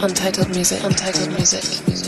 Untitled music. Untitled music. music.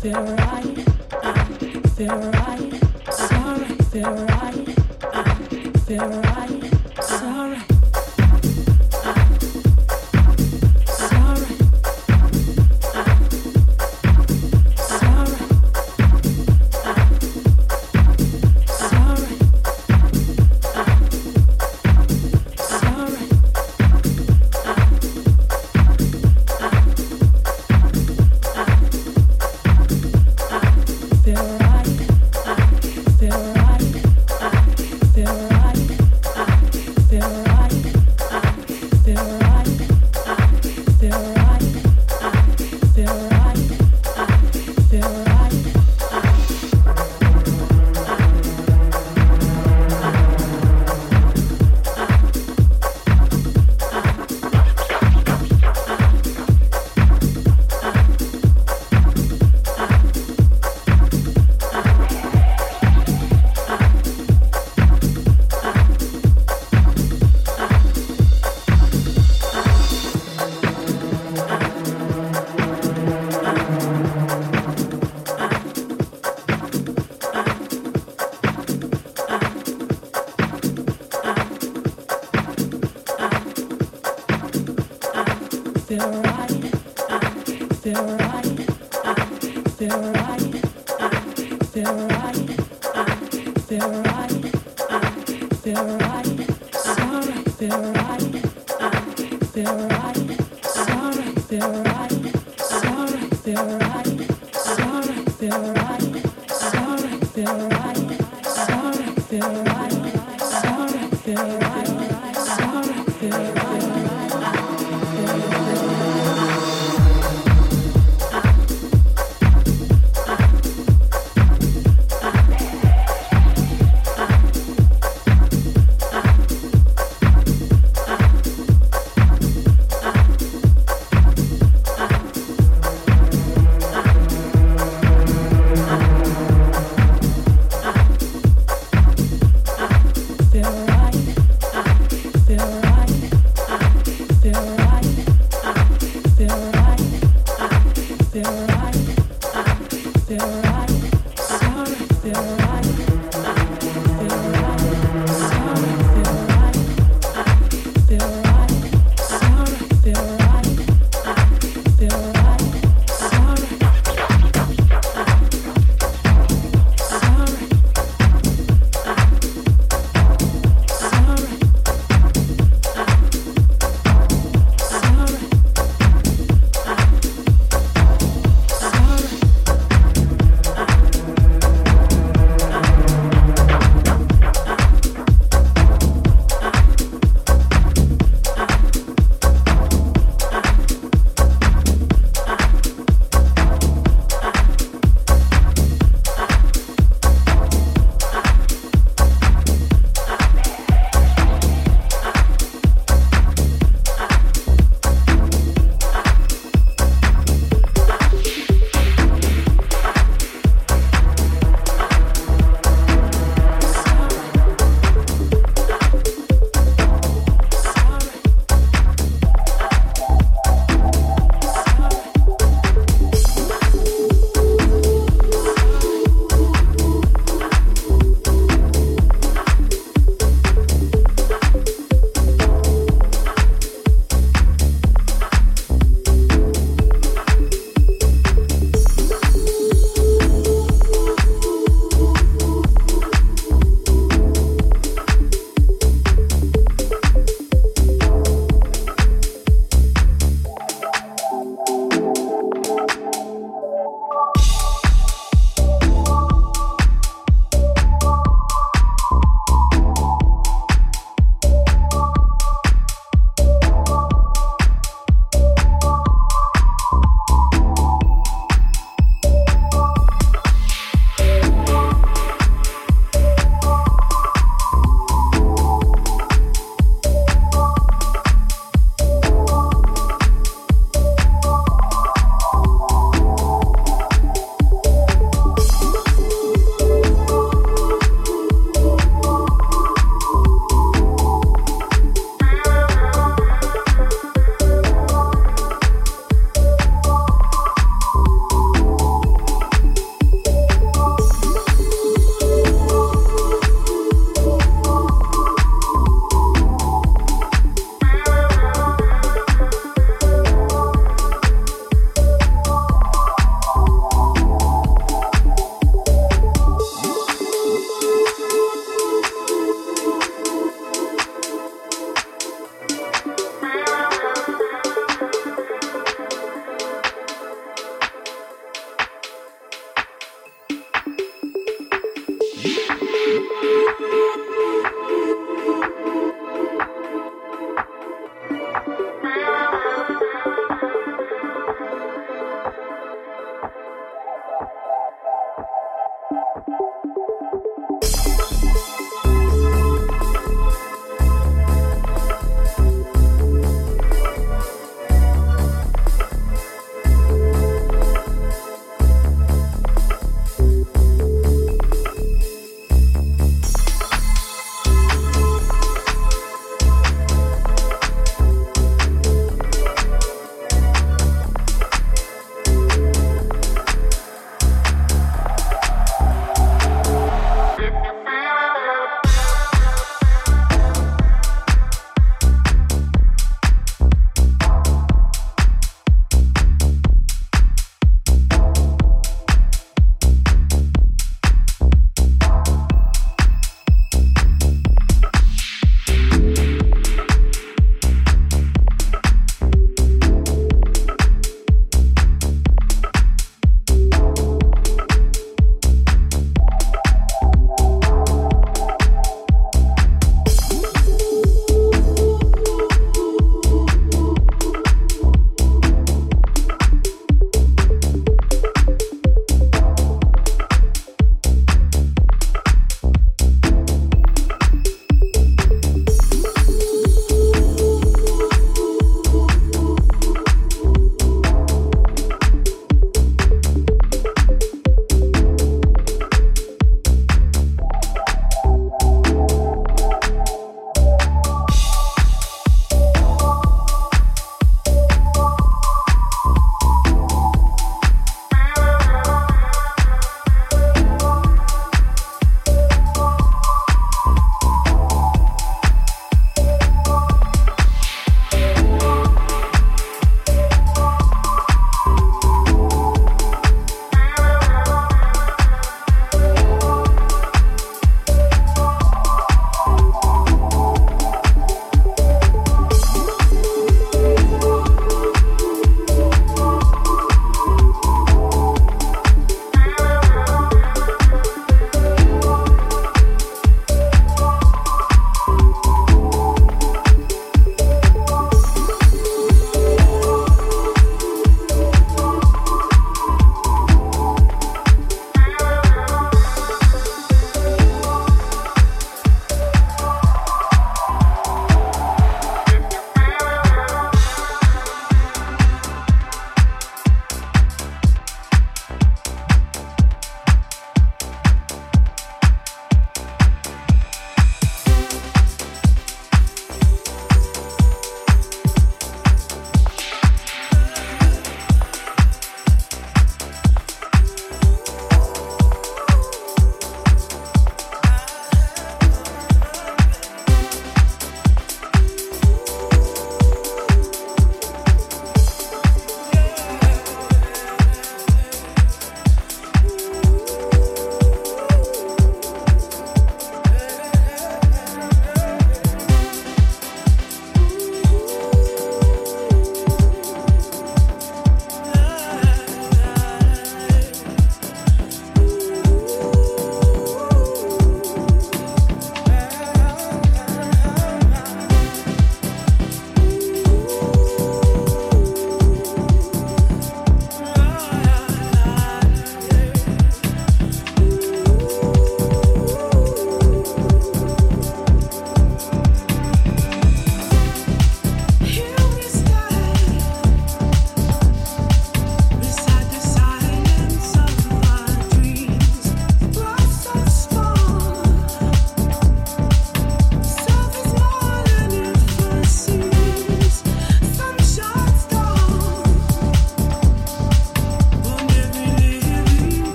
feel right. I feel right.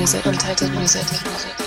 Music. Untitled music. Music.